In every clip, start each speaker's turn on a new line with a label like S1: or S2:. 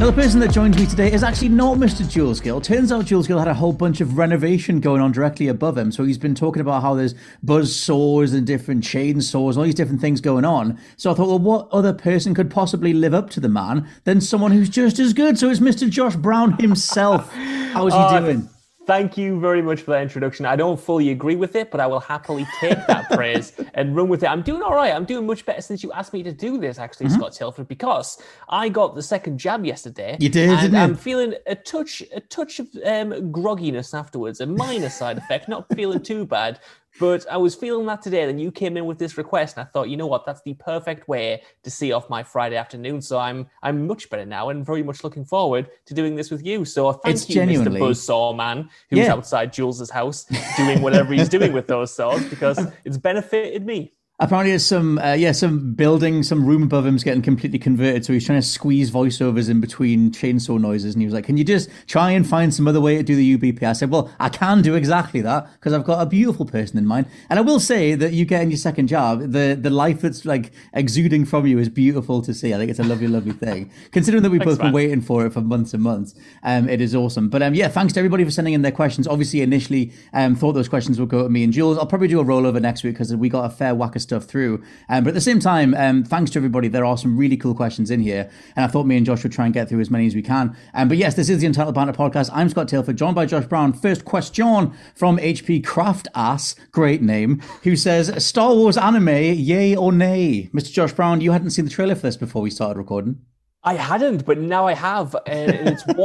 S1: Now, the person that joins me today is actually not Mr. Jules Gill. Turns out Jules Gill had a whole bunch of renovation going on directly above him. So he's been talking about how there's buzz saws and different chainsaws, and all these different things going on. So I thought, well, what other person could possibly live up to the man than someone who's just as good? So it's Mr. Josh Brown himself. How's he
S2: Oh,
S1: doing?
S2: Thank you very much for that introduction. I don't fully agree with it, but I will happily take that praise and run with it. I'm doing all right. I'm doing much better since you asked me to do this, actually, Scott Tilford, because I got the second jab yesterday.
S1: Mm-hmm. You did,
S2: and? I'm feeling a touch, a touch of um, grogginess afterwards, a minor side effect. Not feeling too bad, but I was feeling that today. Then you came in with this request, and I thought, you know what, that's the perfect way to see off my Friday afternoon. So I'm, I'm much better now, and very much looking forward to doing this with you. So I thank
S1: It's
S2: you,
S1: genuinely-
S2: Mr. Buzzsaw Man, who's
S1: Yeah.
S2: outside Jules's house doing whatever he's doing with those saws because it's benefited me.
S1: Apparently, there's some, uh, yeah, some building, some room above him's getting completely converted. So he's trying to squeeze voiceovers in between chainsaw noises. And he was like, Can you just try and find some other way to do the UBP? I said, Well, I can do exactly that because I've got a beautiful person in mind. And I will say that you get in your second job, the, the life that's like exuding from you is beautiful to see. I think it's a lovely, lovely thing. Considering that we've both been waiting for it for months and months, um, it is awesome. But um, yeah, thanks to everybody for sending in their questions. Obviously, initially um, thought those questions would go to me and Jules. I'll probably do a rollover next week because we got a fair whack of stuff through. Um, but at the same time, um, thanks to everybody, there are some really cool questions in here, and I thought me and Josh would try and get through as many as we can. Um, but yes, this is the Entitled Banter podcast. I'm Scott Tilford, joined by Josh Brown. First question from HP Craft Ass, great name, who says Star Wars anime, yay or nay? Mr. Josh Brown, you hadn't seen the trailer for this before we started recording.
S2: I hadn't, but now I have, and it's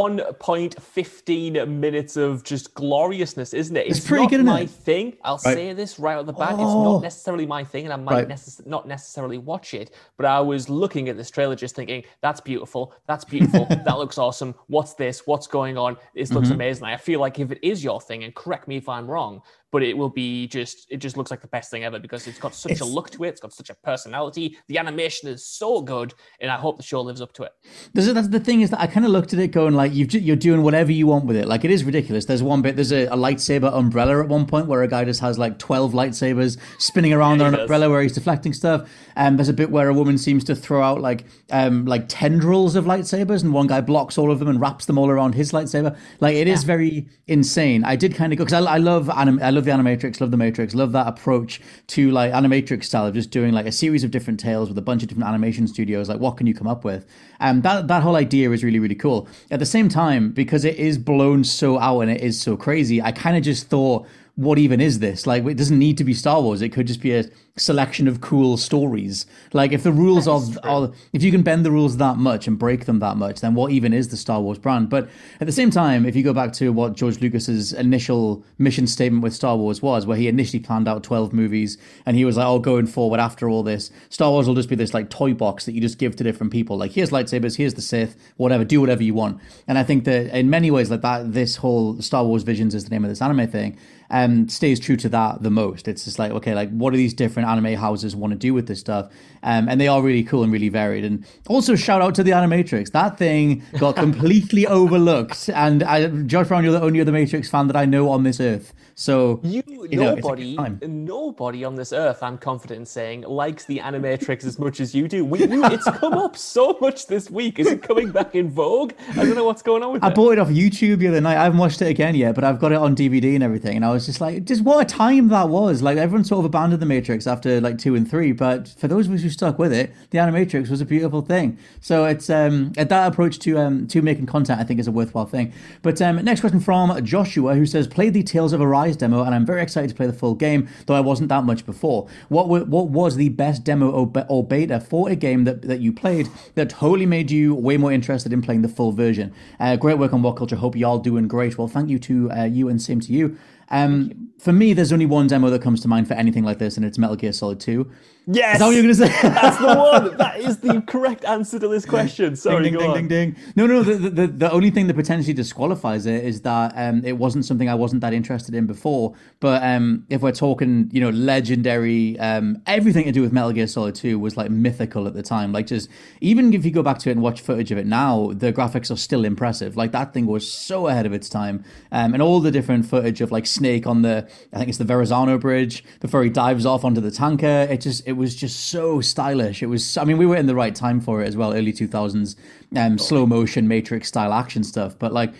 S2: 1.15 minutes of just gloriousness, isn't it?
S1: It's pretty
S2: not
S1: good,
S2: my
S1: it?
S2: thing. I'll
S1: Right.
S2: say this right at the bat. It's
S1: Oh.
S2: not necessarily my thing, and I might
S1: Right.
S2: necess- not necessarily watch it. But I was looking at this trailer, just thinking, "That's beautiful. That's beautiful. that looks awesome. What's this? What's going on? This looks
S1: Mm-hmm.
S2: amazing." I feel like if it is your thing, and correct me if I'm wrong, but it will be just it just looks like the best thing ever because it's got such
S1: It's-
S2: a look to it. It's got such a personality. The animation is so good, and I hope the show lives up to it.
S1: That's the thing is that I kind of looked at it going like you've, you're doing whatever you want with it. Like it is ridiculous. There's one bit, there's a, a lightsaber umbrella at one point where a guy just has like 12 lightsabers spinning around
S2: Yeah,
S1: on an
S2: does.
S1: umbrella where he's deflecting stuff. And there's a bit where a woman seems to throw out like um like tendrils of lightsabers and one guy blocks all of them and wraps them all around his lightsaber. Like it is very insane. I did kind of go because I, I love anim- I love the animatrix, love the Matrix, love that approach to like animatrix style of just doing like a series of different tales with a bunch of different animation studios. Like, what can you come up with? And that that whole idea is really really cool. At the same time, because it is blown so out and it is so crazy, I kind of just thought. What even is this? Like, it doesn't need to be Star Wars. It could just be a selection of cool stories. Like, if the rules of, are, if you can bend the rules that much and break them that much, then what even is the Star Wars brand? But at the same time, if you go back to what George Lucas's initial mission statement with Star Wars was, where he initially planned out 12 movies and he was like, oh, going forward after all this, Star Wars will just be this like toy box that you just give to different people. Like, here's lightsabers, here's the Sith, whatever, do whatever you want. And I think that in many ways, like that, this whole Star Wars Visions is the name of this anime thing, um, stays true to that the most. It's just like, okay, like what are these different anime houses want to do with this stuff. Um, and they are really cool and really varied. And also, shout out to the Animatrix. That thing got completely overlooked. And I, Josh Brown, you're the only other Matrix fan that I know on this earth. So
S2: you,
S1: you know,
S2: nobody, nobody on this earth, I'm confident in saying, likes the Animatrix as much as you do. We, you, it's come up so much this week. Is it coming back in vogue? I don't know what's going on with
S1: I
S2: it.
S1: I bought it off YouTube the other night. I haven't watched it again yet, but I've got it on DVD and everything. And I was just like, just what a time that was. Like everyone sort of abandoned the Matrix after like two and three, but for those of us who stuck with it, the Animatrix was a beautiful thing. So it's um that approach to um to making content, I think, is a worthwhile thing. But um next question from Joshua, who says, played the Tales of Arise demo, and I'm very excited to play the full game, though I wasn't that much before. What w- what was the best demo or, beta for a game that, that you played that totally made you way more interested in playing the full version? Uh, great work on What Culture. Hope y'all doing great. Well, thank you to uh, you and same to you. Um, for me, there's only one demo that comes to mind for anything like this, and it's Metal Gear Solid 2.
S2: Yes,
S1: Is that what you're going to say?
S2: that's the one. That is the correct answer to this question. Sorry,
S1: ding,
S2: go
S1: ding,
S2: on.
S1: ding, ding, ding. No, no. The, the the only thing that potentially disqualifies it is that um, it wasn't something I wasn't that interested in before. But um, if we're talking, you know, legendary, um, everything to do with Metal Gear Solid Two was like mythical at the time. Like just even if you go back to it and watch footage of it now, the graphics are still impressive. Like that thing was so ahead of its time, um, and all the different footage of like Snake on the, I think it's the Verrazano Bridge before he dives off onto the tanker. It just it was just so stylish. It was. I mean, we were in the right time for it as well, early two thousands, um, slow motion Matrix style action stuff. But like,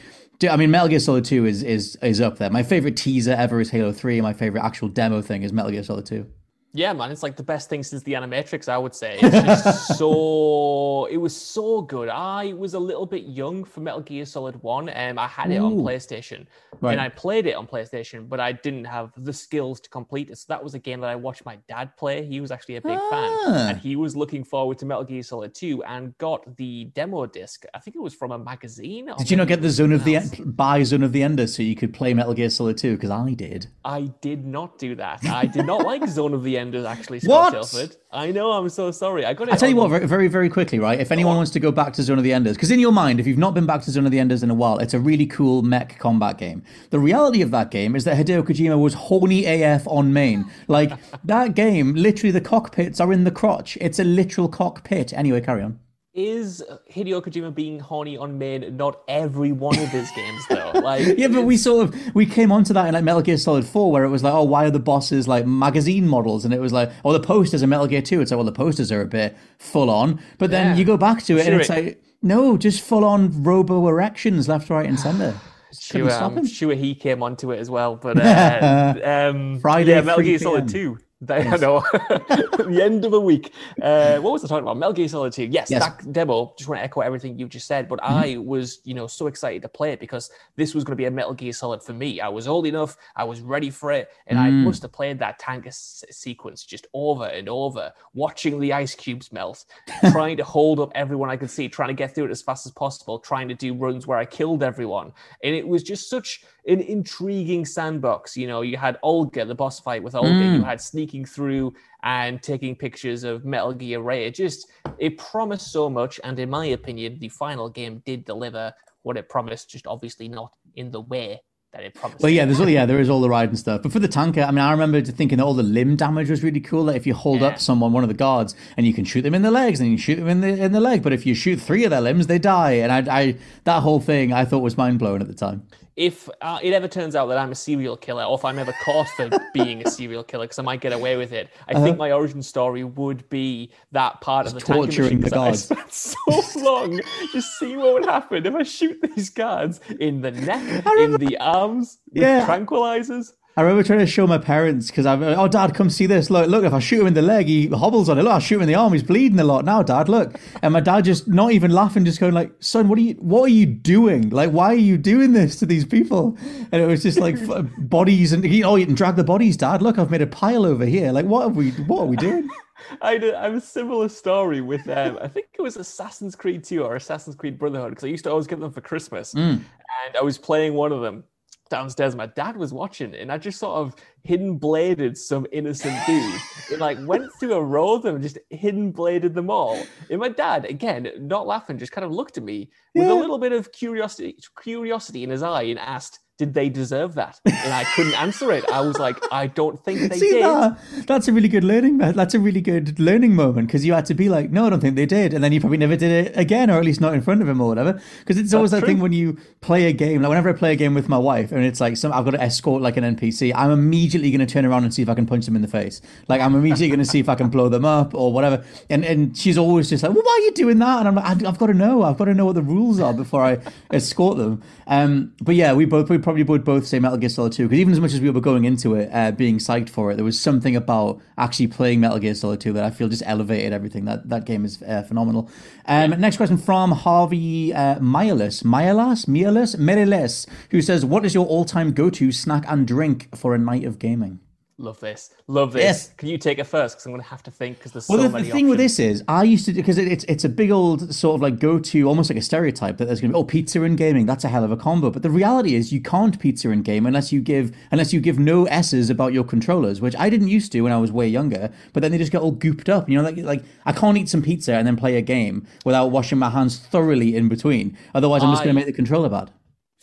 S1: I mean, Metal Gear Solid Two is is is up there. My favorite teaser ever is Halo Three. My favorite actual demo thing is Metal Gear Solid Two.
S2: Yeah, man, it's like the best thing since the Animatrix, I would say. It's just so it was so good. I was a little bit young for Metal Gear Solid One, and I had it on PlayStation,
S1: Right.
S2: and I played it on PlayStation, but I didn't have the skills to complete it. So that was a game that I watched my dad play. He was actually a big fan,
S1: Ah.
S2: and he was looking forward to Metal Gear Solid Two, and got the demo disc. I think it was from a magazine.
S1: Did you not get the Zone of the
S2: something
S1: buy Zone of the Ender so you could play Metal Gear Solid Two? Because I did.
S2: I did not do that. I did not like Zone of the Actually, Scott
S1: What?
S2: Telford. I know, I'm so sorry. I got it.
S1: I tell you what, very, very, very quickly, right? If anyone wants to go back to Zone of the Enders, because in your mind, if you've not been back to Zone of the Enders in a while, it's a really cool mech combat game. The reality of that game is that Hideo Kojima was horny AF on main. Like, that game, literally, the cockpits are in the crotch. It's a literal cockpit. Anyway, carry on.
S2: Is Hideo Kojima being horny on men not every one of his games though? Like
S1: Yeah, but we sort of we came onto that in like Metal Gear Solid Four, where it was like, oh, why are the bosses like magazine models? And it was like, oh, the posters in Metal Gear Two. It's like, well, the posters are a bit full on, but then
S2: Yeah.
S1: you go back to it and it's
S2: it-
S1: like, no, just full on robo erections left, right, and center.
S2: Sure,
S1: stop
S2: I'm sure he came onto it as well. But uh, um,
S1: Friday,
S2: yeah, Metal
S1: 3
S2: Gear Solid
S1: PM.
S2: Two. That- I know. the end of a week. Uh, what was I talking about? Metal Gear Solid 2. Yes,
S1: Yes. Mm-hmm.
S2: that demo. Just want to echo everything you just said. But I was, you know, so excited to play it because this was going to be a Metal Gear Solid for me. I was old enough. I was ready for it. And I
S1: Mm.
S2: must have played that tank s- sequence just over and over, watching the ice cubes melt, trying to hold up everyone I could see, trying to get through it as fast as possible, trying to do runs where I killed everyone. And it was just such an intriguing sandbox. You know, you had Olga, the boss fight with Olga, you mm. had sneaking through and taking pictures of Metal Gear Ray. It just it promised so much, and in my opinion, the final game did deliver what it promised, just obviously not in the way that it promised.
S1: Well, yeah, there's all yeah, there is all the ride and stuff. But for the tanker, I mean, I remember thinking that all the limb damage was really cool. That if you hold
S2: Yeah.
S1: up someone, one of the guards, and you can shoot them in the legs, and you shoot them in the in the leg. But if you shoot three of their limbs, they die. And I, I that whole thing, I thought was mind blowing at the time.
S2: If uh, it ever turns out that I'm a serial killer, or if I'm ever caught for being a serial killer, because I might get away with it, I think my origin story would be that part of the
S1: Uh-huh. torturing the
S2: 'cause I
S1: guards.
S2: spent so long just seeing what would happen if I shoot these guards in the neck, in the arms, with
S1: Yeah.
S2: tranquilizers.
S1: I remember trying to show my parents because I'm, oh, dad, come see this. Look, look, if I shoot him in the leg, he hobbles on it. Look, I shoot him in the arm, he's bleeding a lot now, dad, look. And my dad just not even laughing, just going like, son, what are you, what are you doing? Like, why are you doing this to these people? And it was just like bodies and, oh, you can drag the bodies, dad. Look, I've made a pile over here. Like, what are we, what are we doing?
S2: I a, I have a similar story with um, I think it was Assassin's Creed 2 or Assassin's Creed Brotherhood because I used to always get them for Christmas, and I was playing one of them downstairs. My dad was watching, and I just sort of hidden bladed some innocent dude. It like went through a row of them, and just hidden bladed them all. And my dad, again, not laughing, just kind of looked at me with
S1: Yeah.
S2: a little bit of curiosity, curiosity in his eye, and asked, did they deserve that? And I couldn't answer it. I was like, I don't think they
S1: See
S2: did.
S1: that? That's a really good learning. That's a really good learning moment because you had to be like, no, I don't think they did, and then you probably never did it again, or at least not in front of him or whatever. Because it's always
S2: That's
S1: that thing when you play a game. Like whenever I play a game with my wife, and it's like some, I've got to escort like an NPC. I'm immediately going to turn around and see if I can punch them in the face. Like I'm immediately going to see if I can blow them up or whatever. And and she's always just like, well, why are you doing that? And I'm like, I've, I've got to know. I've got to know what the rules are before I escort them. Um, but yeah, we both we probably would both say Metal Gear Solid 2 because even as much as we were going into it, uh, being psyched for it, there was something about actually playing Metal Gear Solid 2 that I feel just elevated everything. That that game is uh, phenomenal. Um, Next question from Harvey uh, Mialis, Mialas, Mialis, Meriles, who says, "What is your all-time go-to snack and drink for a night of gaming?"
S2: Love this. Love this.
S1: Yes.
S2: Can you take it first? Because I'm going to have to think because there's
S1: Well,
S2: so
S1: the,
S2: many
S1: the thing with this is, I used to because it, it's it's a big old sort of like go to, almost like a stereotype that there's going to be oh pizza and gaming. That's a hell of a combo. But the reality is, you can't pizza and game unless you give unless you give no s's about your controllers, which I didn't used to when I was way younger. But then they just get all gooped up. You know, like like I can't eat some pizza and then play a game without washing my hands thoroughly in between. Otherwise, I'm just going to make the controller bad.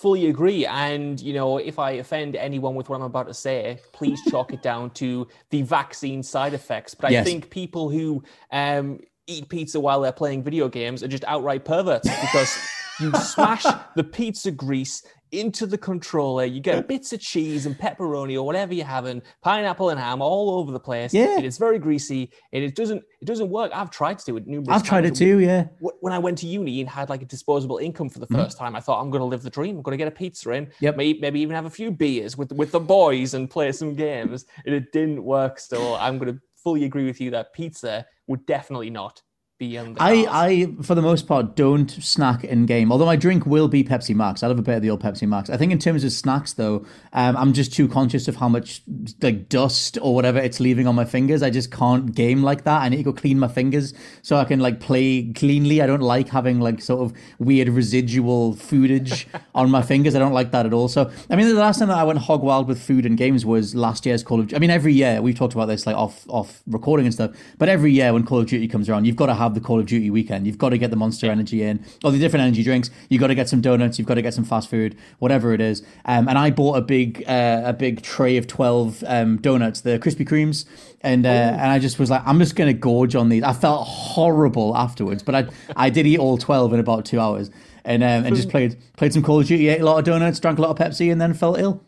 S2: Fully agree. And, you know, if I offend anyone with what I'm about to say, please chalk it down to the vaccine side effects. But I
S1: Yes.
S2: think people who um, eat pizza while they're playing video games are just outright perverts because you smash the pizza grease into the controller, you get bits of cheese and pepperoni or whatever you're having, pineapple and ham all over the place.
S1: Yeah.
S2: It is very greasy and it doesn't it doesn't work. I've tried to do it numerous
S1: I've tried it too. Yeah.
S2: When I went to uni and had like a disposable income for the first time, I thought I'm going to live the dream. I'm going to get a pizza in,
S1: Mm-hmm. Yep.
S2: maybe, maybe even have a few beers with with the boys and play some games. And it didn't work. So I'm going to fully agree with you that pizza would definitely not be on the
S1: I. I, for the most part, don't snack in game. Although my drink will be Pepsi Max. I love a bit of the old Pepsi Max. I think in terms of snacks, though, um, I'm just too conscious of how much like dust or whatever it's leaving on my fingers. I just can't game like that. I need to go clean my fingers so I can like play cleanly. I don't like having like sort of weird residual foodage on my fingers. I don't like that at all. So I mean, the last time that I went hog wild with food and games was last year's Call of. Duty. I mean, every year we've talked about this like off off recording and stuff. But every year when Call of Duty comes around, you've got to have the Call of Duty weekend. You've got to get the Monster Energy in, or the different energy drinks. You've got to get some donuts. You've got to get some fast food, whatever it is. Um, and I bought a big uh, a big tray of twelve um, donuts, the Krispy Kremes, and uh, and I just was like, I'm just gonna gorge on these. I felt horrible afterwards, but I I did eat all twelve in about two hours. And, um, and just played played some Call of Duty, ate a lot of donuts, drank a lot of Pepsi, and then felt ill.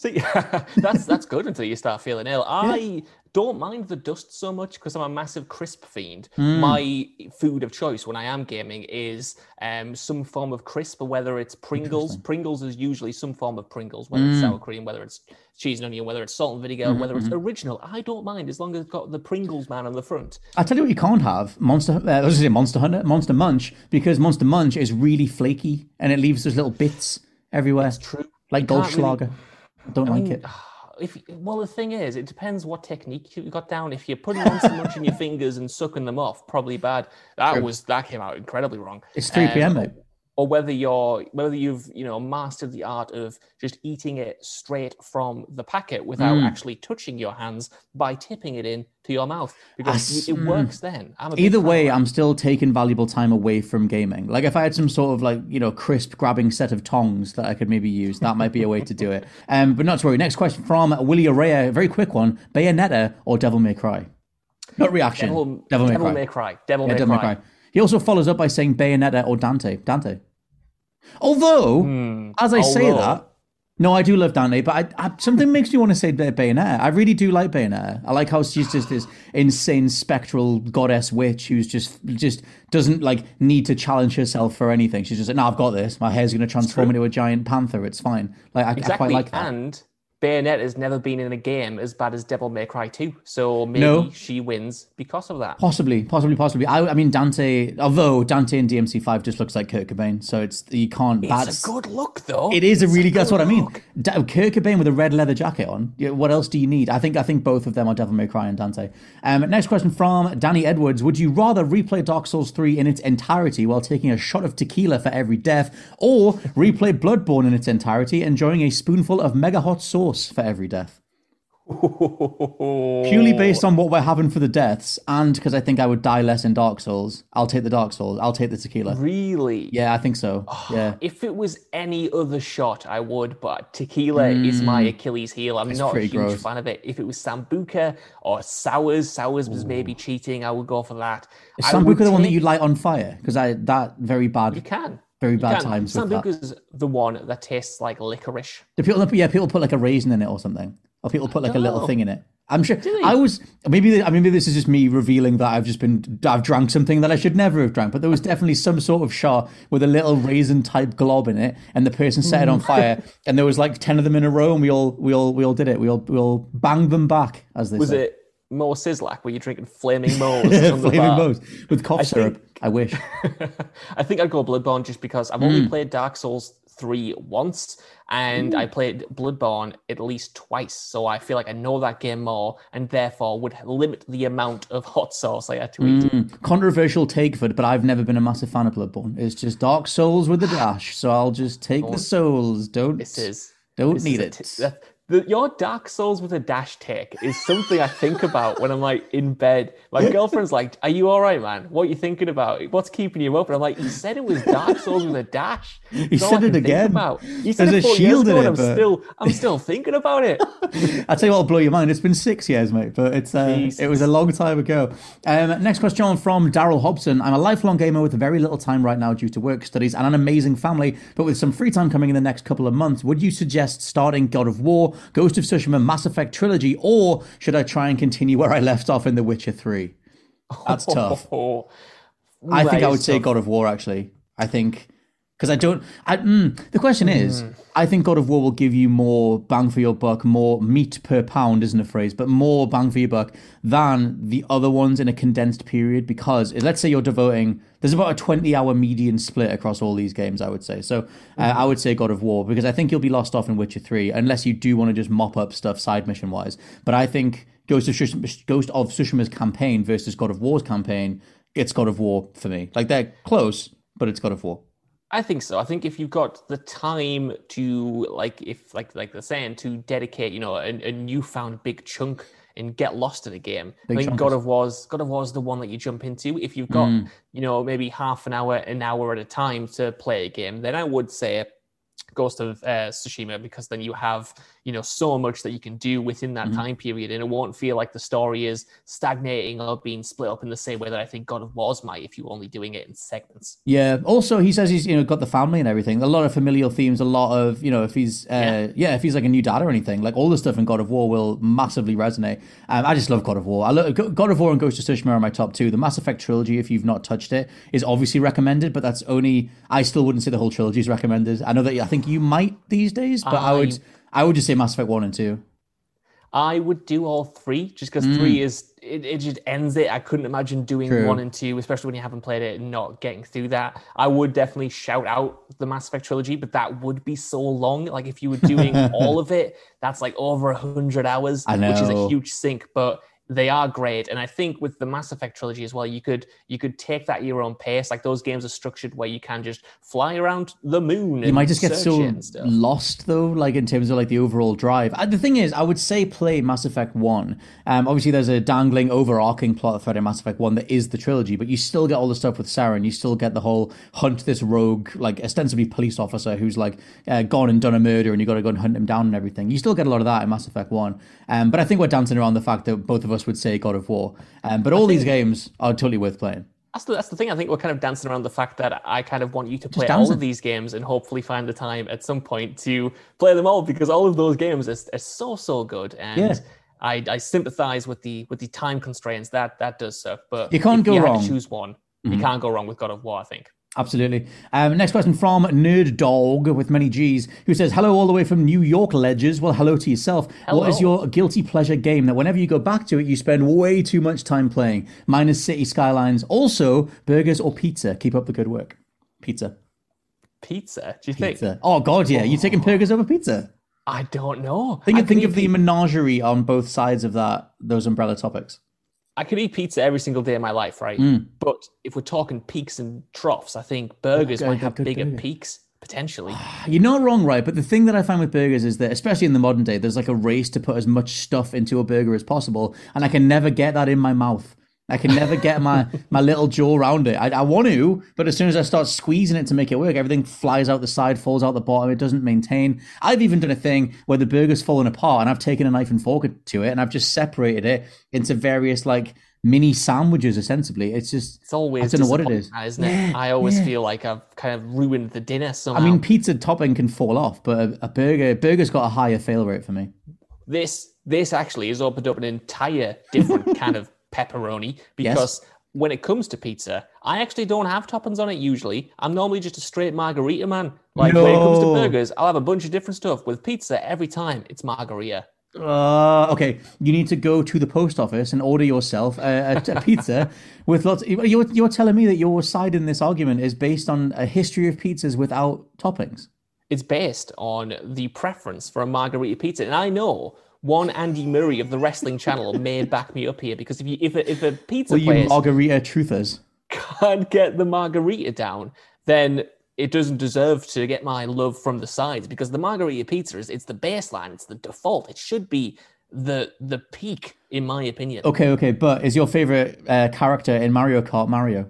S2: See, that's that's good until you start feeling ill. I don't mind the dust so much because I'm a massive crisp fiend.
S1: Hmm.
S2: My food of choice when I am gaming is um, some form of crisp, whether it's Pringles. Pringles is usually some form of Pringles, whether
S1: Hmm.
S2: it's sour cream, whether it's cheese and onion, whether it's salt and vinegar,
S1: Mm-hmm,
S2: whether it's original. I don't mind as long as it's got the Pringles man on the front.
S1: I tell you what, you can't have Monster. Uh, I was say Monster Hunter, Monster Munch, because Monster Munch is really flaky and it leaves those little bits everywhere,
S2: It's true.
S1: like
S2: can't really-
S1: Goldschlager. I don't like it.
S2: If well, the thing is, it depends what technique you got down. If you're putting Monster much in your fingers and sucking them off, probably bad. That was that came out incredibly wrong.
S1: It's 3 p.m.,
S2: Um,
S1: mate.
S2: Or whether you're whether you've you know mastered the art of just eating it straight from the packet without
S1: Mm.
S2: actually touching your hands by tipping it in to your mouth because it
S1: mm.
S2: works then.
S1: Either way. I'm still taking valuable time away from gaming. Like if I had some sort of like you know crisp grabbing set of tongs that I could maybe use, that might be a way to do it. Um, but not to worry. Next question from Willie Araya, a very quick one: Bayonetta or Devil May Cry? Not reaction.
S2: Devil,
S1: Devil, May
S2: Devil
S1: Cry.
S2: May Cry. Devil
S1: Yeah,
S2: May
S1: Devil May
S2: Cry.
S1: Cry. He also follows up by saying Bayonetta or Dante. Dante. Although, as I say
S2: Hmm.
S1: That, no, I do love Dante, but I, I, something makes me want to say Bay- Bayonetta. I really do like Bayonetta. I like how she's just this insane spectral goddess witch who's just just doesn't like need to challenge herself for anything. She's just like, no, I've got this. My hair's going to transform into a giant panther. It's fine. Like I, I quite like that.
S2: And Bayonetta has never been in a game as bad as Devil May Cry 2. So maybe
S1: No.
S2: she wins because of that.
S1: Possibly, possibly, possibly. I, I mean, Dante. Although Dante in DMC five just looks like Kurt Cobain, so it's you can't.
S2: It's
S1: that's
S2: a good look, though.
S1: It is a really. That's
S2: good that's
S1: what I mean.
S2: look.
S1: Da- Kurt Cobain with a red leather jacket on. What else do you need? I think. I think both of them are Devil May Cry and Dante. Um, next question from Danny Edwards: Would you rather replay Dark Souls three in its entirety while taking a shot of tequila for every death, or replay Bloodborne in its entirety, enjoying a spoonful of mega hot sauce for every death? Purely based on what we're having for the deaths, and because I think I would die less in Dark Souls, I'll take the Dark Souls. I'll take the tequila.
S2: Really?
S1: Yeah, I think so. Ah, yeah.
S2: If it was any other shot, I would, but tequila is my mm. Achilles heel. I'm not a huge
S1: gross.
S2: fan of it. If it was Sambuca or Sours, Sours was maybe cheating, I would go for that.
S1: Is Sambuca the one that you light on fire? Because I that very bad.
S2: You can.
S1: Very bad times.
S2: Sambuca's the one that tastes like licorice.
S1: Do people, yeah, people put like a raisin in it or something, or people put like a little
S2: know.
S1: thing in it. I'm sure. I was maybe. I mean, maybe this is just me revealing that I've just been. I've drank something that I should never have drank. But there was definitely some sort of shot with a little raisin type glob in it, and the person set it on mm. fire, and there was like ten of them in a row, and we all we all we all did it. We all we all banged them back, as they
S2: Was
S1: say.
S2: it Moe Szyslak where you're drinking flaming moles?
S1: Flaming? Moe's with cough syrup.
S2: think-
S1: I wish.
S2: I think I'd go Bloodborne just because I've
S1: Hmm.
S2: only played Dark Souls 3 once and I played Bloodborne at least twice. So I feel like I know that game more and therefore would limit the amount of hot sauce I had to eat.
S1: Hmm. Controversial take for it, but I've never been a massive fan of Bloodborne. It's just Dark Souls with a dash, so I'll just take the souls. Don't
S2: This is.
S1: don't
S2: this
S1: need it.
S2: t- that- the, your Dark Souls with a dash tick is something I think about when I'm like in bed. My girlfriend's like, "Are you all right, man? What are you thinking about? What's keeping you up?" And I'm like, "You said it was Dark Souls with a dash." That's all
S1: said it again.
S2: About. You said
S1: There's
S2: it
S1: a shield
S2: years
S1: in
S2: ago,
S1: it,
S2: I'm
S1: but-
S2: still, I'm still thinking about it.
S1: I tell you what, will blow your mind. It's been six years, mate, but it's uh, it was a long time ago. Um, next question from Daryl Hobson. I'm a lifelong gamer with very little time right now due to work, studies, and an amazing family. But with some free time coming in the next couple of months, would you suggest starting God of War, Ghost of Tsushima, Mass Effect trilogy, or should I try and continue where I left off in The Witcher Three? That's tough.
S2: Oh,
S1: I think I would
S2: is
S1: say. God of War actually. I think because I don't. I, mm, the question is, I think God of War will give you more bang for your buck, more meat per pound, isn't a phrase, but more bang for your buck than the other ones in a condensed period. Because let's say you're devoting, there's about a 20 hour median split across all these games. I would say so. Uh, I would say God of War because I think you'll be lost off in Witcher Three unless you do want to just mop up stuff side mission wise. But I think Ghost of Tsushima, Ghost of Tsushima's campaign versus God of War's campaign, it's God of War for me. Like they're close, but it's God of War.
S2: I think so. I think if you've got the time to like, if like like they're saying, to dedicate, you know, a, a newfound big chunk and get lost in a game.
S1: Big
S2: I think
S1: chunkers.
S2: God of War's God of War's the one that you jump into. If you've got,
S1: Mm.
S2: you know, maybe half an hour, an hour at a time to play a game, then I would say Ghost of uh, Tsushima because then you have you know so much that you can do within
S1: Mm-hmm.
S2: that time period, and it won't feel like the story is stagnating or being split up in the same way that I think God of War's might if you're only doing it in segments.
S1: Yeah. Also, he says he's you know got the family and everything. A lot of familial themes. A lot of you know if he's uh, yeah. if he's like a new dad or anything, like all the stuff in God of War will massively resonate. Um, I just love God of War. I love God of War and Ghost of Tsushima are my top two. The Mass Effect trilogy, if you've not touched it, is obviously recommended, but that's only I still wouldn't say the whole trilogy is recommended. I know that I think you might these days, but I, would I would just say Mass Effect one and two.
S2: I would do all three just because three is it, it just ends it. I couldn't imagine doing
S1: Mm. True.
S2: one and two, especially when you haven't played it and not getting through that. I would definitely shout out the Mass Effect trilogy, but that would be so long. Like if you were doing all of it, that's like over a hundred hours, which is a huge sink. But they are great, and I think with the Mass Effect trilogy as well, you could you could take that at your own pace. Like those games are structured where you can just fly around the moon.
S1: You might just get so lost though, like in terms of like the overall drive. The thing is, I would say play Mass Effect One. Um, obviously there's a dangling, overarching plot thread in Mass Effect One that is the trilogy, but you still get all the stuff with Saren. You still get the whole hunt this rogue, like ostensibly police officer who's like uh, gone and done a murder, and you got to go and hunt him down and everything. You still get a lot of that in Mass Effect One. Um, but I think we're dancing around the fact that both of us would say God of War. Um, but all these games are totally worth playing.
S2: That's the, that's the thing. I think we're kind of dancing around the fact that I kind of want you to play all of these games and hopefully find the time at some point to play them all because all of those games are, are so so good and
S1: Yeah.
S2: I, I sympathize with the with the time constraints that that does suck. But
S1: You can't go
S2: you
S1: wrong. Mm-hmm.
S2: choose one. You can't go wrong with God of War. I think.
S1: Absolutely. Um, next question from Nerd Dog with many G's, who says, "Hello, all the way from New York, Ledgers. Well, hello to yourself. What is your guilty pleasure game that whenever you go back to it, you spend way too much time playing? Mine is City Skylines. Also, burgers or pizza. Keep up the good work. Pizza.
S2: Pizza? Do you think?
S1: Oh God, yeah. You taking burgers over pizza?
S2: I don't know.
S1: Think
S2: I
S1: think of the menagerie on both sides of that those umbrella topics.
S2: I could eat pizza every single day of my life, right?
S1: Mm.
S2: But if we're talking peaks and troughs, I think burgers might
S1: good-
S2: have
S1: good
S2: bigger peaks. potentially.
S1: You're not wrong, right? But the thing that I find with burgers is that, especially in the modern day, there's like a race to put as much stuff into a burger as possible, and I can never get that in my mouth. I can never get my my little jaw around it. I, I want to, but as soon as I start squeezing it to make it work, everything flies out the side, falls out the bottom. It doesn't maintain. I've even done a thing where the burger's fallen apart, and I've taken a knife and fork to it, and I've just separated it into various like mini sandwiches. Essentially, it's just
S2: It's always
S1: I don't know what it is.
S2: isn't it?
S1: Yeah,
S2: I always
S1: yeah.
S2: feel like I've kind of ruined the dinner somehow.
S1: I mean, pizza topping can fall off, but a, a burger burger's got a higher fail rate for me.
S2: this this actually has opened up an entire different kind of pepperoni because when it comes to pizza, I actually don't have toppings on it usually. I'm normally just a straight margarita man. Like when it comes to burgers, I'll have a bunch of different stuff. With pizza, every time it's margarita.
S1: Uh, okay, you need to go to the post office and order yourself a, a, a pizza with lots. You're you're telling me that your side in this argument is based on a history of pizzas without toppings.
S2: It's based on the preference for a margarita pizza, and I know one Andy Murray of the Wrestling Channel may back me up here because if you if a, if a pizza
S1: Are you margarita truthers?
S2: can't get the margarita down, then it doesn't deserve to get my love from the sides because the margarita pizza is it's the baseline, it's the default. It should be the the peak, in my opinion.
S1: Okay, okay, but is your favorite uh, character in Mario Kart Mario?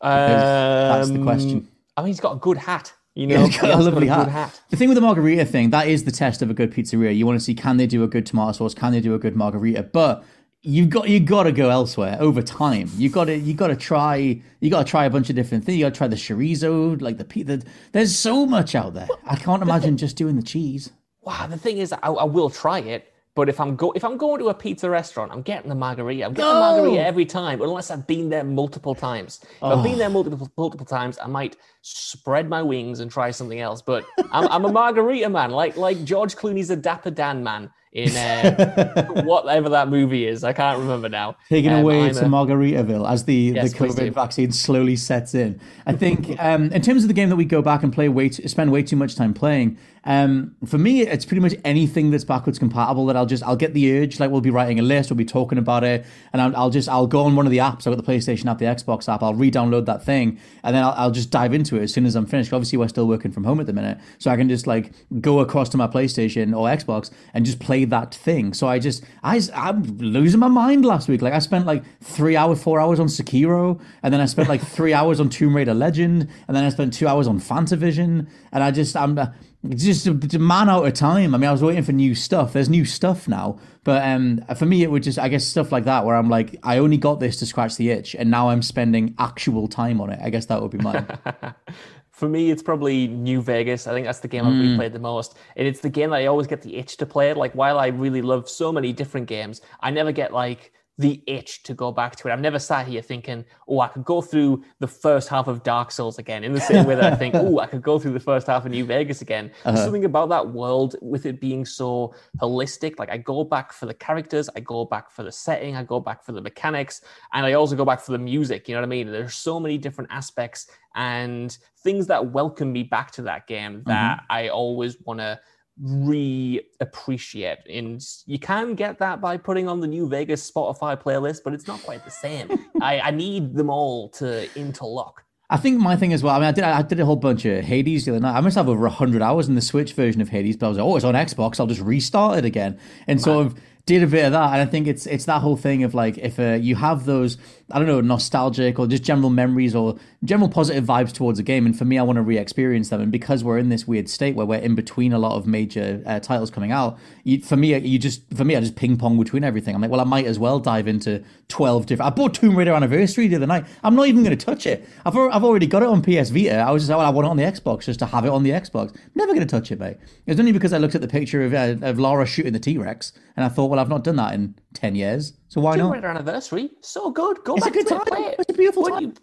S1: that's the
S2: Um,
S1: question.
S2: I mean, he's got a good hat. You know,
S1: He's got
S2: He
S1: a
S2: has
S1: lovely
S2: good
S1: hat. The thing with the margarita thing, that is the test of a good pizzeria. You want to see can they do a good tomato sauce, can they do a good margarita, but you've got you got to go elsewhere over time. You got to you got to try you got to try a bunch of different things. You got to try the chorizo, like the pizza. There's so much out there. I can't imagine just doing the cheese.
S2: Wow, the thing is, I, I will try it. But if I'm go if I'm going to a pizza restaurant, I'm getting the margarita. I'm getting the margarita every time, unless I've been there multiple times. If I've been there multiple multiple times, I might spread my wings and try something else. But I'm, I'm a margarita man, like like George Clooney's a Dapper Dan man in uh, whatever that movie is. I can't remember now.
S1: Taken
S2: Um,
S1: away
S2: I'm
S1: to
S2: a-
S1: Margaritaville as the,
S2: Yes,
S1: the COVID vaccine slowly sets in. I think um, in terms of the game that we go back and play way too, spend way too much time playing. Um, for me, it's pretty much anything that's backwards compatible that I'll just I'll get the urge. Like we'll be writing a list, we'll be talking about it, and I'll, I'll just I'll go on one of the apps. I've got the PlayStation app, the Xbox app. I'll re-download that thing, and then I'll, I'll just dive into it as soon as I'm finished. Obviously, we're still working from home at the minute, so I can just like go across to my PlayStation or Xbox and just play that thing. So I just I I'm losing my mind last week. Like I spent like three hours, four hours on Sekiro, and then I spent like three hours on Tomb Raider Legend, and then I spent two hours on Fantavision, and I just I'm. Uh, just a, a man out of time. I mean, I was waiting for new stuff. There's new stuff now, but um, for me, it would just, I guess, stuff like that where I'm like, I only got this to scratch the itch, and now I'm spending actual time on it. I guess that would be mine.
S2: For me, it's probably New Vegas. I think that's the game I've replayed hmm. the most. And it's the game that I always get the itch to play it. Like, while I really love so many different games, I never get like the itch to go back to it. I've never sat here thinking, oh, I could go through the first half of Dark Souls again, in the same way that I think, oh, I could go through the first half of New Vegas again. There's uh-huh. something about that world with it being so holistic. Like, I go back for the characters, I go back for the setting, I go back for the mechanics, and I also go back for the music. You know what I mean? There's so many different aspects and things that welcome me back to that game that mm-hmm. I always want to re-appreciate and you can get that by putting on the new vegas spotify playlist but it's not quite the same I, I need them all to interlock
S1: I think my thing as well. I mean, I did I did a whole bunch of Hades the other night. I must have over hundred hours in the Switch version of Hades, but I was like, oh, it's on Xbox. I'll just restart it again, and sort of did a bit of that. And I think it's it's that whole thing of like if uh, you have those I don't know nostalgic or just general memories or general positive vibes towards a game, and for me, I want to re-experience them. And because we're in this weird state where we're in between a lot of major uh, titles coming out, you, for me, you just for me, I just ping pong between everything. I'm like, well, I might as well dive into twelve different. I bought Tomb Raider Anniversary the other night. I'm not even going to touch it. I've I've already got it on PS Vita. I was just like, well, I want it on the Xbox just to have it on the Xbox. Never going to touch it, mate. It was only because I looked at the picture of uh, of Lara shooting the T Rex, and I thought, well, I've not done that in ten years, so why
S2: Tomb
S1: not?
S2: Raider anniversary so good go
S1: It's a
S2: back
S1: good
S2: to it,
S1: time.
S2: play it
S1: It's a beautiful
S2: Weren't
S1: time.
S2: you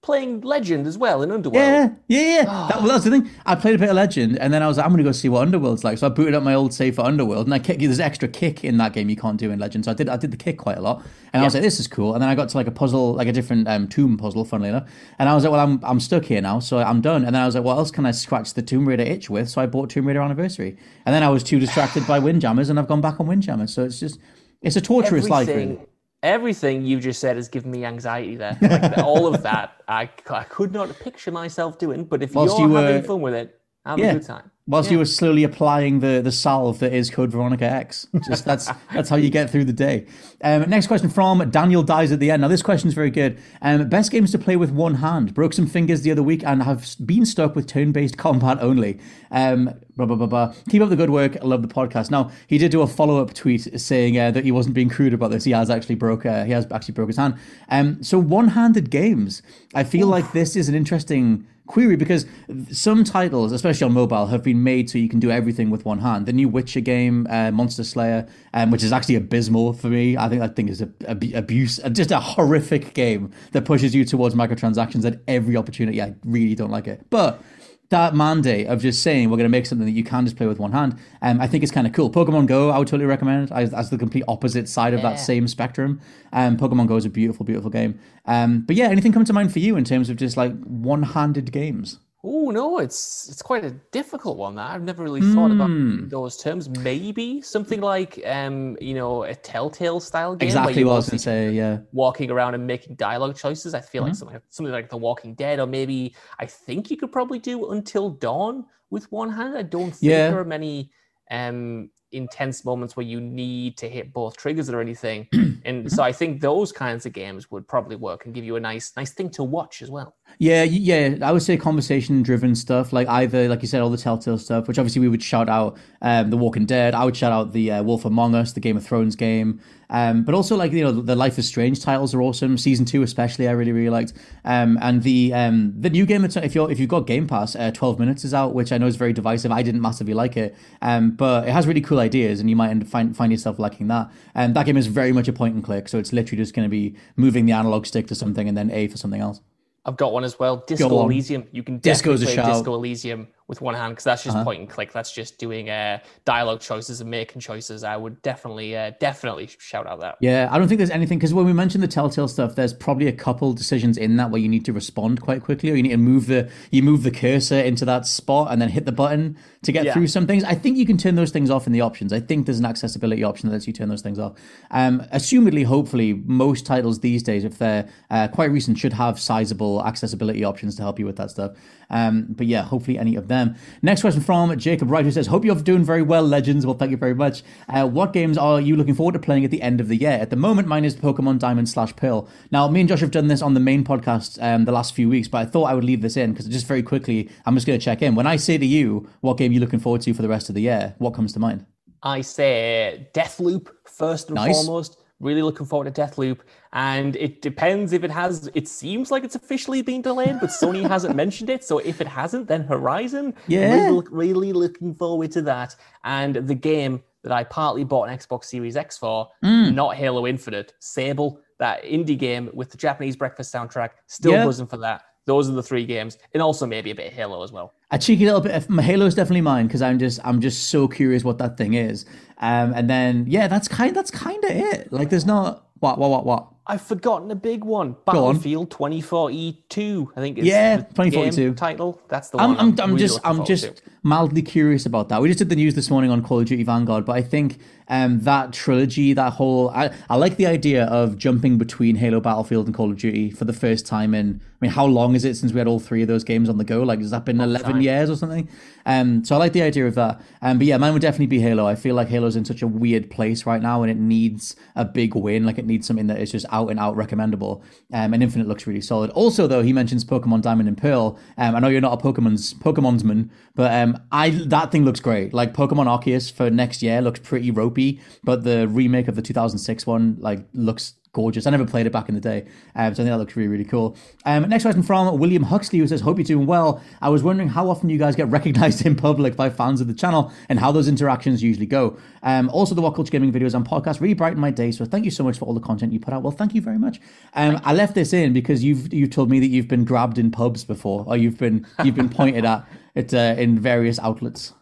S2: playing legend as well in underworld
S1: Yeah, yeah, yeah. That, well, that's the thing. I played a bit of Legend, and then I was like, I'm going to go see what Underworld's like. So I booted up my old save for Underworld, and I kick, there's extra kick in that game you can't do in Legend. So I did I did the kick quite a lot, and I was like, this is cool. And then I got to like a puzzle, like a different um, tomb puzzle, funnily enough. And I was like, well, I'm I'm stuck here now, so I'm done. And then I was like, what else can I scratch the Tomb Raider itch with? So I bought Tomb Raider Anniversary, and then I was too distracted by Windjammers, and I've gone back on Windjammers. So it's just it's a torturous life,
S2: everything,
S1: really.
S2: everything you just said has given me anxiety there. Like, all of that, I, I could not picture myself doing. But if
S1: Whilst
S2: you're
S1: you
S2: having fun with it, Have
S1: Yeah.
S2: a good time.
S1: Whilst you were slowly applying the the salve that is Code Veronica X. Just that's that's how you get through the day. Um, next question from Daniel dies at the end. Now this question is very good. Um, best games to play with one hand. Broke some fingers the other week and have been stuck with turn based combat only. Um, blah, blah, blah, blah. Keep up the good work. I love the podcast. Now he did do a follow up tweet saying uh, that he wasn't being crude about this. He has actually broke. Uh, he has actually broke his hand. Um, so one handed games. I feel like this is an interesting query because some titles, especially on mobile, have been made so you can do everything with one hand. The new Witcher game, uh, Monster Slayer, um, which is actually abysmal for me. I think that thing is a, a- abuse, just a horrific game that pushes you towards microtransactions at every opportunity. I really don't like it, but. That mandate of just saying we're going to make something that you can just play with one hand, um, I think it's kind of cool. Pokemon Go, I would totally recommend it as, as the complete opposite side of that same spectrum. Um, Pokemon Go is a beautiful, beautiful game. Um, but yeah, anything come to mind for you in terms of just like one-handed games?
S2: Oh no, it's it's quite a difficult one. That I've never really thought about
S1: Hmm.
S2: those terms. Maybe something like um, you know, a Telltale style game.
S1: Exactly what I was to say. Yeah.
S2: walking around and making dialogue choices. I feel like
S1: Mm-hmm.
S2: something like, something like The Walking Dead, or maybe I think you could probably do Until Dawn with one hand. I don't think
S1: Yeah.
S2: there are many um, intense moments where you need to hit both triggers or anything. and
S1: Mm-hmm.
S2: so I think those kinds of games would probably work and give you a nice nice thing to watch as well.
S1: Yeah, yeah. I would say conversation-driven stuff, like either, like you said, all the Telltale stuff, which obviously we would shout out um, The Walking Dead. I would shout out the uh, Wolf Among Us, the Game of Thrones game, um, but also like you know the Life is Strange titles are awesome. Season two, especially, I really really liked. Um, and the um, the new game if you're if you've got Game Pass, uh, Twelve Minutes is out, which I know is very divisive. I didn't massively like it, um, but it has really cool ideas, and you might find find yourself liking that. And that game is very much a point and click, so it's literally just going to be moving the analog stick to something and then A for something else.
S2: I've got one as well. Disco. Elysium. You can
S1: Disco's a
S2: play
S1: shout.
S2: Disco Elysium with one hand because that's just point and click. That's just doing uh, dialogue choices and making choices. I would definitely, uh, definitely shout out that.
S1: Yeah, I don't think there's anything because when we mentioned the Telltale stuff, there's probably a couple decisions in that where you need to respond quite quickly, or you need to move the you move the cursor into that spot and then hit the button to get
S2: Yeah.
S1: through some things. I think you can turn those things off in the options. I think there's an accessibility option that lets you turn those things off. Um, assumedly, hopefully, most titles these days, if they're uh, quite recent, should have sizable accessibility options to help you with that stuff. Um, but yeah, hopefully any of them. Next question from Jacob Wright, who says, "Hope you're doing very well, legends." Well, thank you very much. Uh, what games are you looking forward to playing at the end of the year? At the moment, mine is Pokemon Diamond slash Pearl. Now, me and Josh have done this on the main podcast um, the last few weeks, but I thought I would leave this in because just very quickly, I'm just going to check in. When I say to you, what game are you looking forward to for the rest of the year? What comes to mind?
S2: I say Deathloop first and
S1: Nice.
S2: foremost. Really looking forward to Deathloop, and it depends if it has. It seems like it's officially been delayed, but Sony hasn't mentioned it. So if it hasn't, then Horizon.
S1: Yeah.
S2: really, really looking forward to that. And the game that I partly bought an Xbox Series X for,
S1: Hmm.
S2: not Halo Infinite, Sable, that indie game with the Japanese breakfast soundtrack. Still
S1: Yeah.
S2: buzzing for that. Those are the three games, and also maybe a bit of Halo as well.
S1: a cheeky little bit of Halo is definitely mine because I'm just I'm just so curious what that thing is. Um, and then yeah, that's kind that's kind of it. Like there's not what what what what.
S2: I've forgotten a big one.
S1: on.
S2: Battlefield 2042. I think it's
S1: Yeah,
S2: the
S1: 2042.
S2: game title. That's the
S1: I'm
S2: one.
S1: I'm, I'm
S2: really
S1: just I'm just
S2: to.
S1: mildly curious about that. We just did the news this morning on Call of Duty Vanguard, but I think um, that trilogy, that whole I, I like the idea of jumping between Halo, Battlefield, and Call of Duty for the first time in. I mean, how long is it since we had all three of those games on the go? Like, has that been 11
S2: time.
S1: years or something? Um, so I like the idea of that. Um, but yeah, mine would definitely be Halo. I feel like Halo's in such a weird place right now, and it needs a big win. Like, it needs something that is just out and out recommendable. Um, and Infinite looks really solid. Also, though, he mentions Pokemon Diamond and Pearl. Um, I know you're not a Pokemon's Pokemonsman, but um, I that thing looks great. Like Pokemon Arceus for next year looks pretty ropey, but the remake of the 2006 one like looks gorgeous. I never played it back in the day, um, so I think that looks really really cool. Um, next question from William Huxley who says, "Hope you're doing well. I was wondering how often you guys get recognized in public by fans of the channel and how those interactions usually go. Um, also, the What Culture Gaming videos and podcast really brighten my day. So thank you so much for all the content you put out. Well, thank you very much. Um, I left this in because you've you've told me that you've been grabbed in pubs before, or you've been you've been pointed at it uh, in various outlets.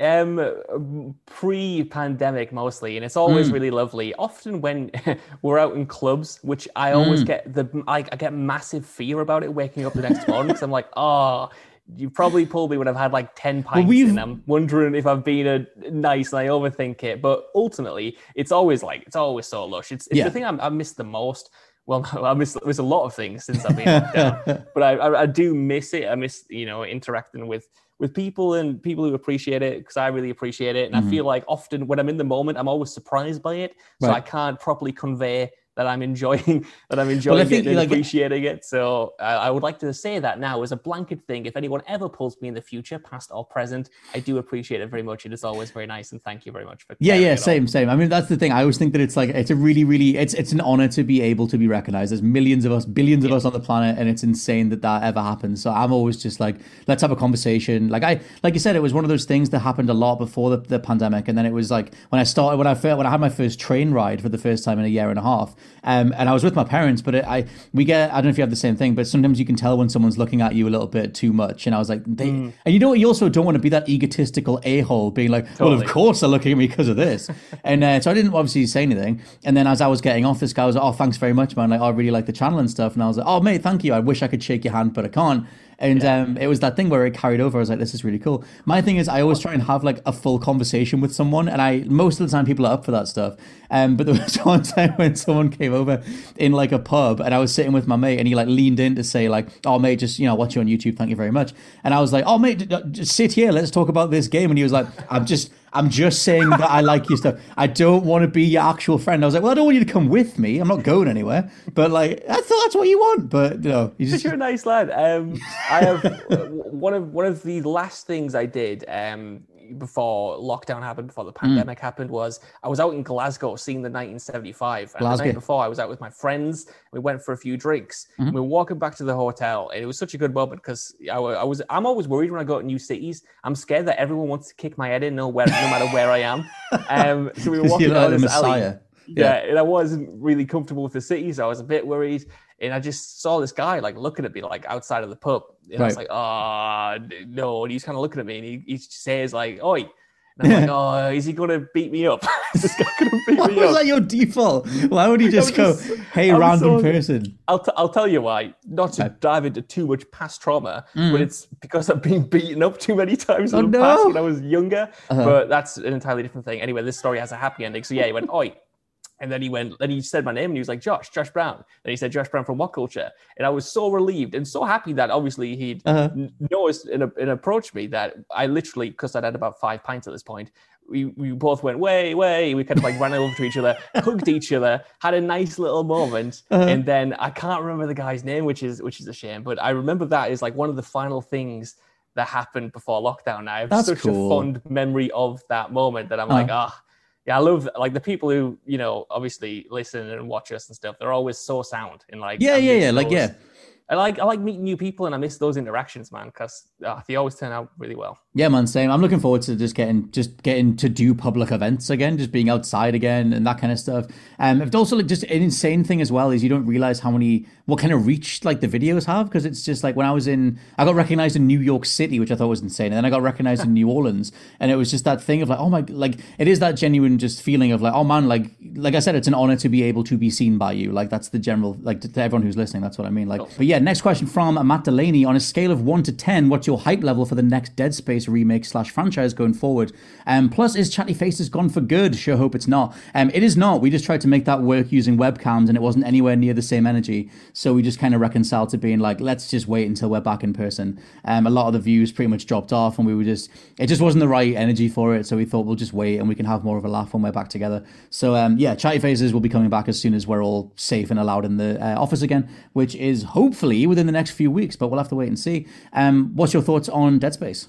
S2: Um, pre-pandemic mostly, and it's always
S1: Hmm.
S2: really lovely. Often when we're out in clubs, which I always
S1: Hmm.
S2: get the I, I get massive fear about it waking up the next morning because I'm like, oh, you probably pulled me when I've had like ten pints,
S1: we've-
S2: and I'm wondering if I've been a nice and I overthink it. But ultimately, it's always like it's always so lush. It's, it's
S1: Yeah.
S2: the thing I, I miss the most. Well, I miss, miss a lot of things since I've been down, but I, I, I do miss it. I miss, you know, interacting with with people and people who appreciate it because I really appreciate it, and
S1: Mm-hmm.
S2: I feel like often when I'm in the moment, I'm always surprised by it, so I can't properly convey that I'm enjoying that I'm enjoying
S1: think,
S2: it and
S1: like-
S2: appreciating it. So uh, I would like to say that now as a blanket thing. If anyone ever pulls me in the future, past or present, I do appreciate it very much. It is always very nice, and thank you very much for
S1: Yeah, yeah, same, same. I mean, that's the thing. I always think that it's like it's a really, really it's it's an honor to be able to be recognized. There's millions of us, billions of us on the planet, and it's insane that that ever happens. So I'm always just like, let's have a conversation. Like I, like you said, it was one of those things that happened a lot before the, the pandemic, and then it was like when I started when I when I had my first train ride for the first time in a year and a half, um, and I was with my parents, but it, I we get I don't know if you have the same thing, but sometimes you can tell when someone's looking at you a little bit too much, and I was like, they, and you know what, you also don't want to be that egotistical a hole, being like, well, of course they're looking at me because of this. and uh, so I didn't obviously say anything. And then as I was getting off, this guy was like, oh, thanks very much, man. Like, oh, I really like the channel and stuff. And I was like, oh, mate, thank you. I wish I could shake your hand, but I can't. And um, it was that thing where it carried over. I was like, this is really cool. My thing is, I always try and have like a full conversation with someone. And I, most of the time, people are up for that stuff. Um, but there was one time when someone came over in like a pub and I was sitting with my mate and he like leaned in to say, like, oh, mate, just, you know, watch you on YouTube. Thank you very much. And I was like, oh, mate, just sit here. Let's talk about this game. And he was like, I'm just, I'm just saying that I like your stuff. I don't want to be your actual friend. I was like, well, I don't want you to come with me. I'm not going anywhere. But like, I thought that's what you want. But you know, you just
S2: You're a nice lad. Um, I have one of one of the last things I did um, before lockdown happened, before the
S1: Hmm.
S2: pandemic happened, was I was out in Glasgow seeing the 1975. And the
S1: Glasgow.
S2: night before, I was out with my friends. We went for a few drinks.
S1: Mm-hmm.
S2: We were walking back to the hotel, and it was such a good moment because I, I was I'm always worried when I go to new cities. I'm scared that everyone wants to kick my head in, no where no matter where I am. Um, so we were walking down
S1: like the
S2: this alley.
S1: Messiah.
S2: Yeah. and I wasn't really comfortable with the city, so I was a bit worried. And I just saw this guy like looking at me like outside of the pub, and I was like, "Oh no!" And he's kind of looking at me, and he, he says like, "Oi," and I'm like, "Oh, is he gonna beat me up? is this guy gonna beat
S1: Why
S2: me
S1: was
S2: up?"
S1: that your default? Why would you just go,
S2: just-
S1: hey,
S2: I was
S1: random
S2: so-
S1: person?
S2: I'll, t- I'll tell you why. Not to dive into too much past trauma, but it's because I've been beaten up too many times in
S1: Mm. Oh,
S2: the past when I was younger.
S1: Uh-huh.
S2: But that's an entirely different thing. Anyway, this story has a happy ending. So yeah, he went, oi. And then he went, then he said my name and he was like, Josh, Josh Brown. And he said, Josh Brown from WhatCulture? And I was so relieved and so happy that obviously he'd
S1: Uh-huh.
S2: noticed and, and approached me that I literally, because I'd had about five pints at this point, we, we both went way, way. We kind of like ran over to each other, hugged each other, had a nice little moment,
S1: Uh-huh.
S2: and then I can't remember the guy's name, which is which is a shame. But I remember that is like one of the final things that happened before lockdown. I have
S1: That's
S2: such
S1: cool.
S2: a fond memory of that moment that I'm
S1: Uh-huh.
S2: like, ah, yeah, I love like the people who you know obviously listen and watch us and stuff. They're always so sound and like
S1: Yeah, yeah, yeah. Like, yeah.
S2: I like I like meeting new people and I miss those interactions, man, because they always turn out really well.
S1: Yeah, man, same. I'm looking forward to just getting just getting to do public events again, just being outside again and that kind of stuff. Um, it's also like just an insane thing as well is you don't realize how many what kind of reach like the videos have because it's just like when I was in I got recognized in New York City, which I thought was insane, and then I got recognized in New Orleans, and it was just that thing of like oh my like it is that genuine just feeling of like oh man like like I said it's an honor to be able to be seen by you like that's the general like to, to everyone who's listening that's what I mean like but yeah next question from Matt Delaney on a scale of one to ten what's your hype level for the next Dead Space remake slash franchise going forward. Um plus is Chatty Faces gone for good. Sure hope it's not. Um it is not. We just tried to make that work using webcams and it wasn't anywhere near the same energy. So we just kind of reconciled to being like let's just wait until we're back in person. Um a lot of the views pretty much dropped off and we were just it just wasn't the right energy for it. So we thought we'll just wait and we can have more of a laugh when we're back together. So um yeah Chatty Faces will be coming back as soon as we're all safe and allowed in the uh, office again which is hopefully within the next few weeks but we'll have to wait and see. Um what's your thoughts on Dead Space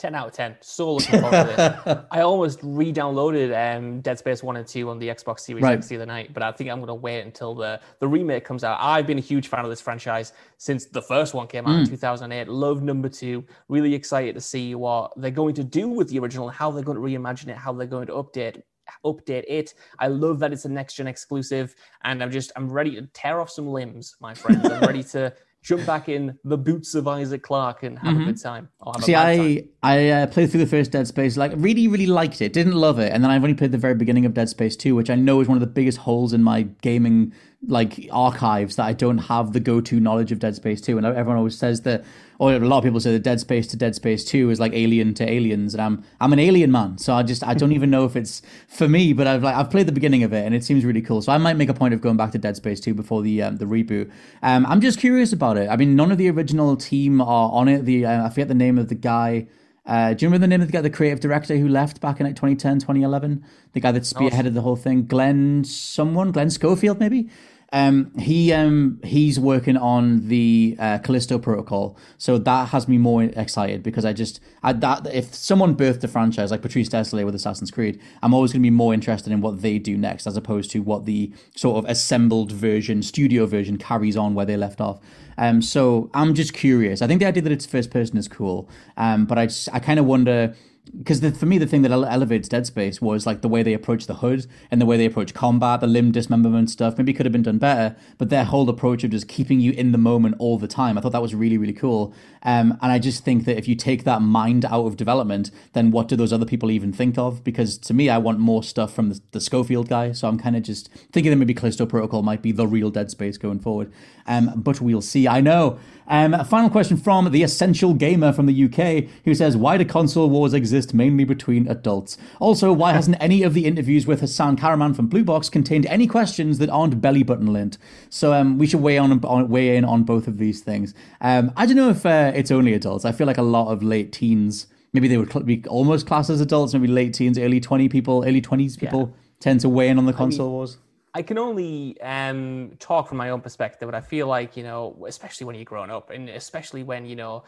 S2: 10 out of 10. So looking forward to this. I almost re downloaded um, Dead Space 1 and 2 on the Xbox Series
S1: Right.
S2: X the other night, but I think I'm going to wait until the, the remake comes out. I've been a huge fan of this franchise since the first one came out in 2008. Love number two. Really excited to see what they're going to do with the original, how they're going to reimagine it, how they're going to update update it. I love that it's a next gen exclusive, and I'm just I'm ready to tear off some limbs, my friends. I'm ready to jump back in the boots of Isaac Clarke and have a good time.
S1: See,
S2: a time.
S1: I I uh, played through the first Dead Space, like really really liked it, didn't love it, and then I've only played the very beginning of Dead Space Two, which I know is one of the biggest holes in my gaming like archives that I don't have the go to knowledge of Dead Space Two, and everyone always says that, or a lot of people say that Dead Space to Dead Space Two is like Alien to Aliens, and I'm I'm an Alien man, so I just I don't even know if it's for me, but I've like I've played the beginning of it, and it seems really cool, so I might make a point of going back to Dead Space Two before the um, the reboot. Um, I'm just curious about it. I mean, none of the original team are on it. The uh, I forget the name of the guy Uh, do you remember the name of the guy, the creative director who left back in like 2010, 2011? The guy that spearheaded the whole thing, Glenn someone, Glenn Schofield maybe. Um, he um, he's working on the uh, Callisto Protocol, so that has me more excited because I just I, that if someone birthed a franchise like Patrice Désilets with Assassin's Creed, I'm always going to be more interested in what they do next as opposed to what the sort of assembled version, studio version carries on where they left off. Um, so I'm just curious. I think the idea that it's first person is cool, um, but I just, I kind of wonder because for me the thing that elevates Dead Space was like the way they approach the HUD and the way they approach combat, the limb dismemberment stuff. Maybe could have been done better, but their whole approach of just keeping you in the moment all the time, I thought that was really really cool. Um, and I just think that if you take that mind out of development, then what do those other people even think of? Because to me, I want more stuff from the, the Schofield guy. So I'm kind of just thinking that maybe Callisto Protocol might be the real Dead Space going forward. Um, but we'll see. I know. Um, a final question from the Essential Gamer from the UK, who says, "Why do console wars exist mainly between adults? Also, why hasn't any of the interviews with Hasan Kahraman from Blue Box contained any questions that aren't belly button lint?" So um, we should weigh on, on, weigh in on both of these things. Um, I don't know if uh, it's only adults. I feel like a lot of late teens, maybe they would be almost classed as adults, maybe late teens, early twenty people, early twenties people yeah. tend to weigh in on the console I mean, wars.
S2: I can only um, talk from my own perspective, but I feel like you know, especially when you're growing up, and especially when you know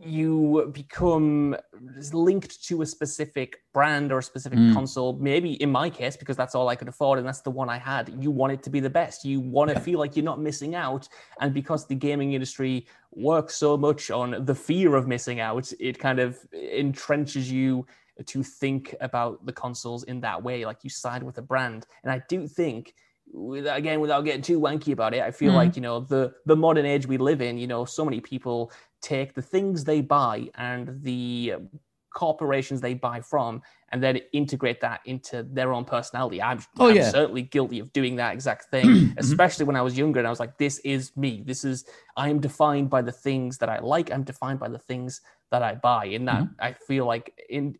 S2: you become linked to a specific brand or a specific mm. console. Maybe in my case, because that's all I could afford and that's the one I had. You want it to be the best. You want to feel like you're not missing out, and because the gaming industry works so much on the fear of missing out, it kind of entrenches you to think about the consoles in that way like you side with a brand and i do think again without getting too wanky about it i feel mm. like you know the the modern age we live in you know so many people take the things they buy and the corporations they buy from and then integrate that into their own personality. I'm, oh, I'm yeah. certainly guilty of doing that exact thing, mm-hmm. especially when I was younger and I was like, this is me. This is, I am defined by the things that I like. I'm defined by the things that I buy. And that mm-hmm. I feel like in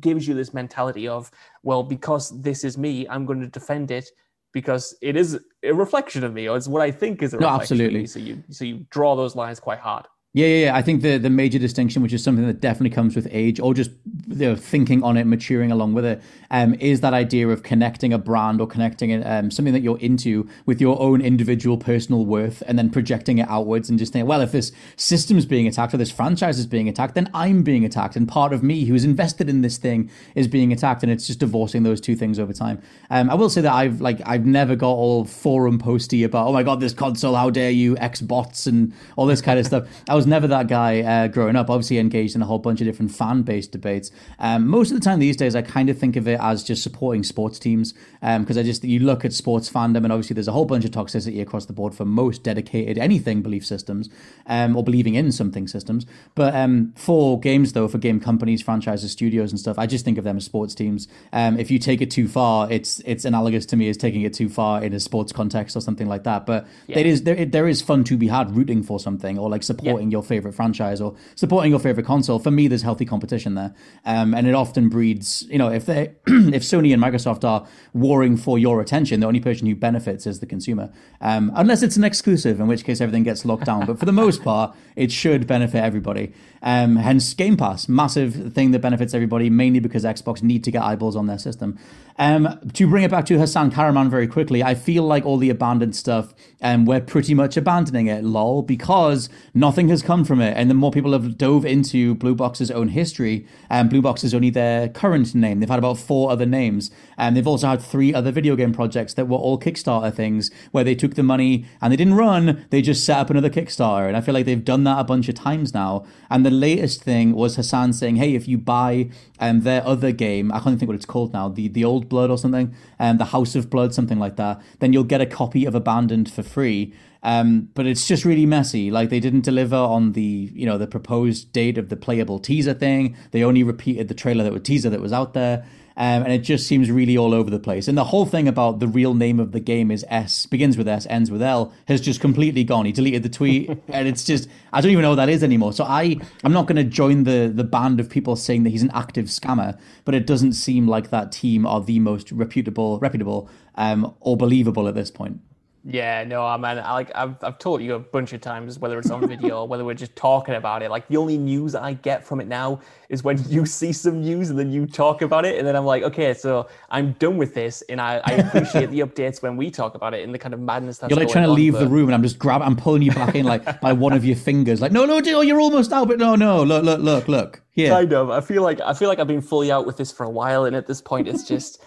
S2: gives you this mentality of, well, because this is me, I'm going to defend it because it is a reflection of me, or it's what I think is a no, reflection absolutely. of me. So you so you draw those lines quite hard.
S1: Yeah, yeah, yeah. I think the the major distinction, which is something that definitely comes with age, or just the thinking on it, maturing along with it, um, is that idea of connecting a brand or connecting um, something that you're into with your own individual personal worth, and then projecting it outwards and just think, well, if this system's being attacked or this franchise is being attacked, then I'm being attacked, and part of me who's invested in this thing is being attacked, and it's just divorcing those two things over time. Um, I will say that I've like I've never got all forum posty about, oh my god, this console, how dare you, X bots and all this kind of stuff. I was was never that guy uh, growing up. Obviously, engaged in a whole bunch of different fan based debates. Um, most of the time these days, I kind of think of it as just supporting sports teams because um, I just you look at sports fandom, and obviously there's a whole bunch of toxicity across the board for most dedicated anything belief systems um, or believing in something systems. But um, for games, though, for game companies, franchises, studios, and stuff, I just think of them as sports teams. Um, if you take it too far, it's it's analogous to me as taking it too far in a sports context or something like that. But yeah. it is there, there is fun to be had rooting for something or like supporting. Yeah your favorite franchise or supporting your favorite console, for me, there's healthy competition there, um, and it often breeds. You know, if they if Sony and Microsoft are warring for your attention, the only person who benefits is the consumer, um, unless it's an exclusive, in which case everything gets locked down. but for the most part, it should benefit everybody. Um, hence, Game Pass, massive thing that benefits everybody, mainly because Xbox need to get eyeballs on their system. Um, to bring it back to Hasan Kahraman very quickly, I feel like all the abandoned stuff, um, we're pretty much abandoning it, lol, because nothing has come from it. And the more people have dove into Blue Box's own history, um, Blue Box is only their current name. They've had about four other names. And they've also had three other video game projects that were all Kickstarter things where they took the money and they didn't run, they just set up another Kickstarter. And I feel like they've done that a bunch of times now. And the latest thing was Hasan saying, hey, if you buy um, their other game, I can't think what it's called now, the, the Old Blood or something, um, the House of Blood, something like that, then you'll get a copy of Abandoned for free. Um, but it's just really messy. Like they didn't deliver on the you know the proposed date of the playable teaser thing. They only repeated the trailer that was teaser that was out there. Um, and it just seems really all over the place. And the whole thing about the real name of the game is S, begins with S, ends with L, has just completely gone. He deleted the tweet, and it's just I don't even know what that is anymore. So I I'm not going to join the the band of people saying that he's an active scammer, but it doesn't seem like that team are the most reputable, reputable, um, or believable at this point.
S2: Yeah, no, I mean, I, like I've I've told you a bunch of times, whether it's on video or whether we're just talking about it. Like the only news I get from it now is when you see some news and then you talk about it, and then I'm like, okay, so I'm done with this, and I, I appreciate the updates when we talk about it and the kind of madness that's.
S1: You're like trying to
S2: on,
S1: leave
S2: but...
S1: the room, and I'm just grab, I'm pulling you back in like by one of your fingers, like no, no, oh, you're almost out, but no, no, look, look, look, look,
S2: yeah. Kind of. I feel like I feel like I've been fully out with this for a while, and at this point, it's just.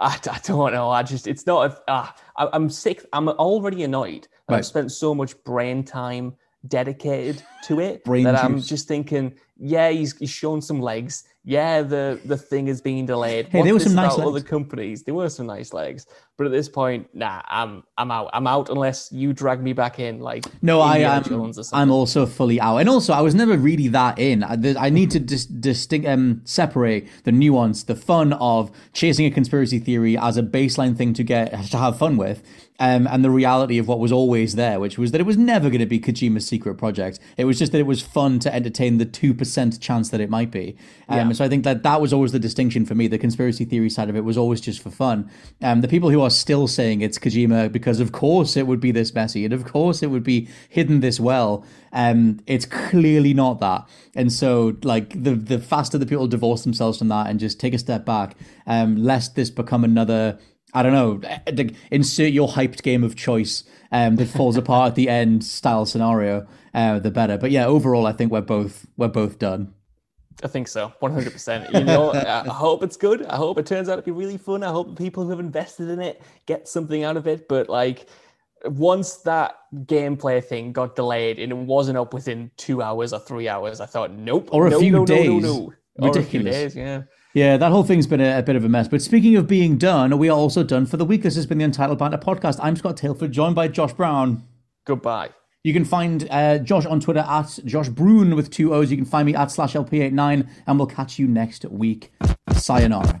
S2: I, I don't know. I just, it's not, a, uh, I, I'm sick. I'm already annoyed. Right. I've spent so much brain time dedicated to it brain that juice. I'm just thinking, yeah, he's, he's shown some legs yeah, the the thing is being delayed.
S1: Hey, there were some nice legs.
S2: other companies. There were some nice legs, but at this point, nah, I'm I'm out. I'm out unless you drag me back in. Like
S1: no, I am. I'm also fully out, and also I was never really that in. I, I need to dis- distinct um separate the nuance, the fun of chasing a conspiracy theory as a baseline thing to get to have fun with, um, and the reality of what was always there, which was that it was never going to be Kojima's secret project. It was just that it was fun to entertain the two percent chance that it might be. Um, yeah. So I think that that was always the distinction for me. The conspiracy theory side of it was always just for fun. Um, the people who are still saying it's Kojima because of course it would be this messy and of course it would be hidden this well. Um, it's clearly not that. And so like the the faster the people divorce themselves from that and just take a step back, um, lest this become another I don't know, insert your hyped game of choice um, that falls apart at the end style scenario, uh, the better. But yeah, overall, I think we're both we're both done.
S2: I think so, 100%. You know, I hope it's good. I hope it turns out to be really fun. I hope the people who have invested in it get something out of it. But like, once that gameplay thing got delayed and it wasn't up within two hours or three hours, I thought, nope.
S1: Or a
S2: no,
S1: few
S2: no,
S1: days.
S2: No, no, no.
S1: Ridiculous.
S2: Days, yeah.
S1: Yeah, that whole thing's been a, a, bit of a mess. But speaking of being done, we are also done for the week. This has been the Untitled Banter podcast. I'm Scott Tailford, joined by Josh Brown.
S2: Goodbye.
S1: You can find uh, Josh on Twitter at Josh Broon with two O's. You can find me at slash LP89, and we'll catch you next week. Sayonara.